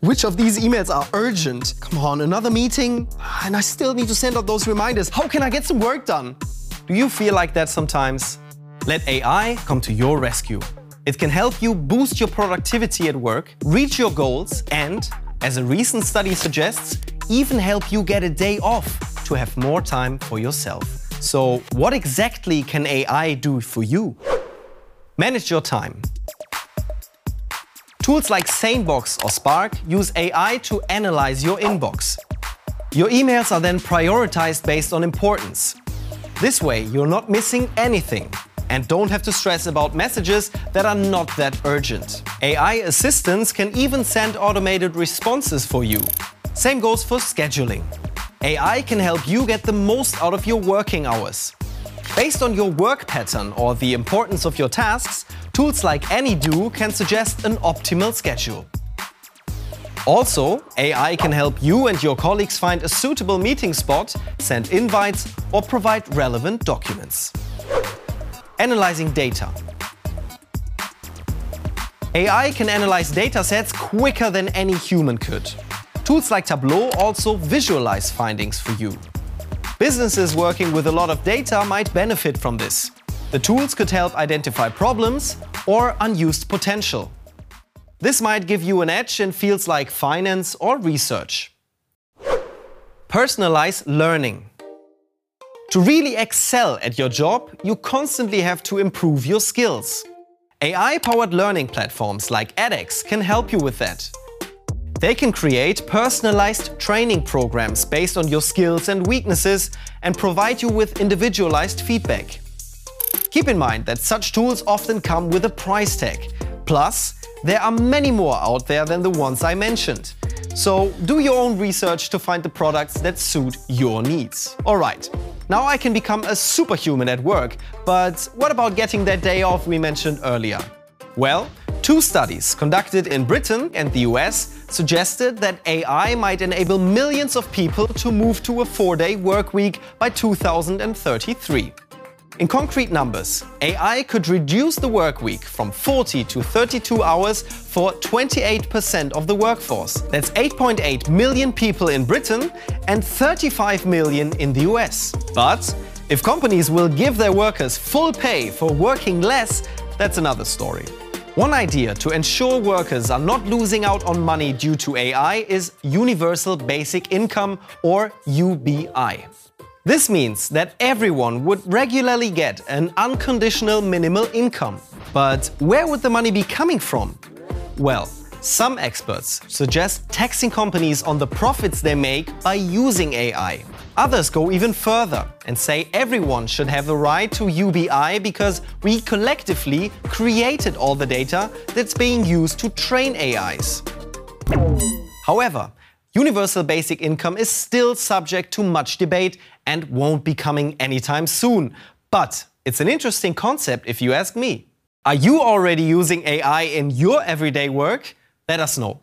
Which of these emails are urgent? Come on, another meeting? And I still need to send out those reminders. How can I get some work done? Do you feel like that sometimes? Let AI come to your rescue. It can help you boost your productivity at work, reach your goals, and, as a recent study suggests, even help you get a day off to have more time for yourself. So, what exactly can AI do for you? Manage your time. Tools like Sanebox or Spark use AI to analyze your inbox. Your emails are then prioritized based on importance. This way, you're not missing anything and don't have to stress about messages that are not that urgent. AI assistants can even send automated responses for you. Same goes for scheduling. AI can help you get the most out of your working hours. Based on your work pattern or the importance of your tasks, tools like AnyDo can suggest an optimal schedule. Also, AI can help you and your colleagues find a suitable meeting spot, send invites, or provide relevant documents. Analyzing data. AI can analyze datasets quicker than any human could. Tools like Tableau also visualize findings for you. Businesses working with a lot of data might benefit from this. The tools could help identify problems or unused potential. This might give you an edge in fields like finance or research. Personalize learning. To really excel at your job, you constantly have to improve your skills. AI-powered learning platforms like edX can help you with that. They can create personalized training programs based on your skills and weaknesses and provide you with individualized feedback. Keep in mind that such tools often come with a price tag. Plus, there are many more out there than the ones I mentioned. So do your own research to find the products that suit your needs. Alright, now I can become a superhuman at work, but what about getting that day off we mentioned earlier? Well, two studies conducted in Britain and the US suggested that AI might enable millions of people to move to a four-day work week by 2033. In concrete numbers, AI could reduce the work week from 40 to 32 hours for 28% of the workforce. That's 8.8 million people in Britain and 35 million in the US. But if companies will give their workers full pay for working less, that's another story. One idea to ensure workers are not losing out on money due to AI is Universal Basic Income or UBI. This means that everyone would regularly get an unconditional minimal income. But where would the money be coming from? Well, some experts suggest taxing companies on the profits they make by using AI. Others go even further and say everyone should have the right to UBI because we collectively created all the data that's being used to train AIs. However, Universal basic income is still subject to much debate and won't be coming anytime soon. But it's an interesting concept if you ask me. Are you already using AI in your everyday work? Let us know.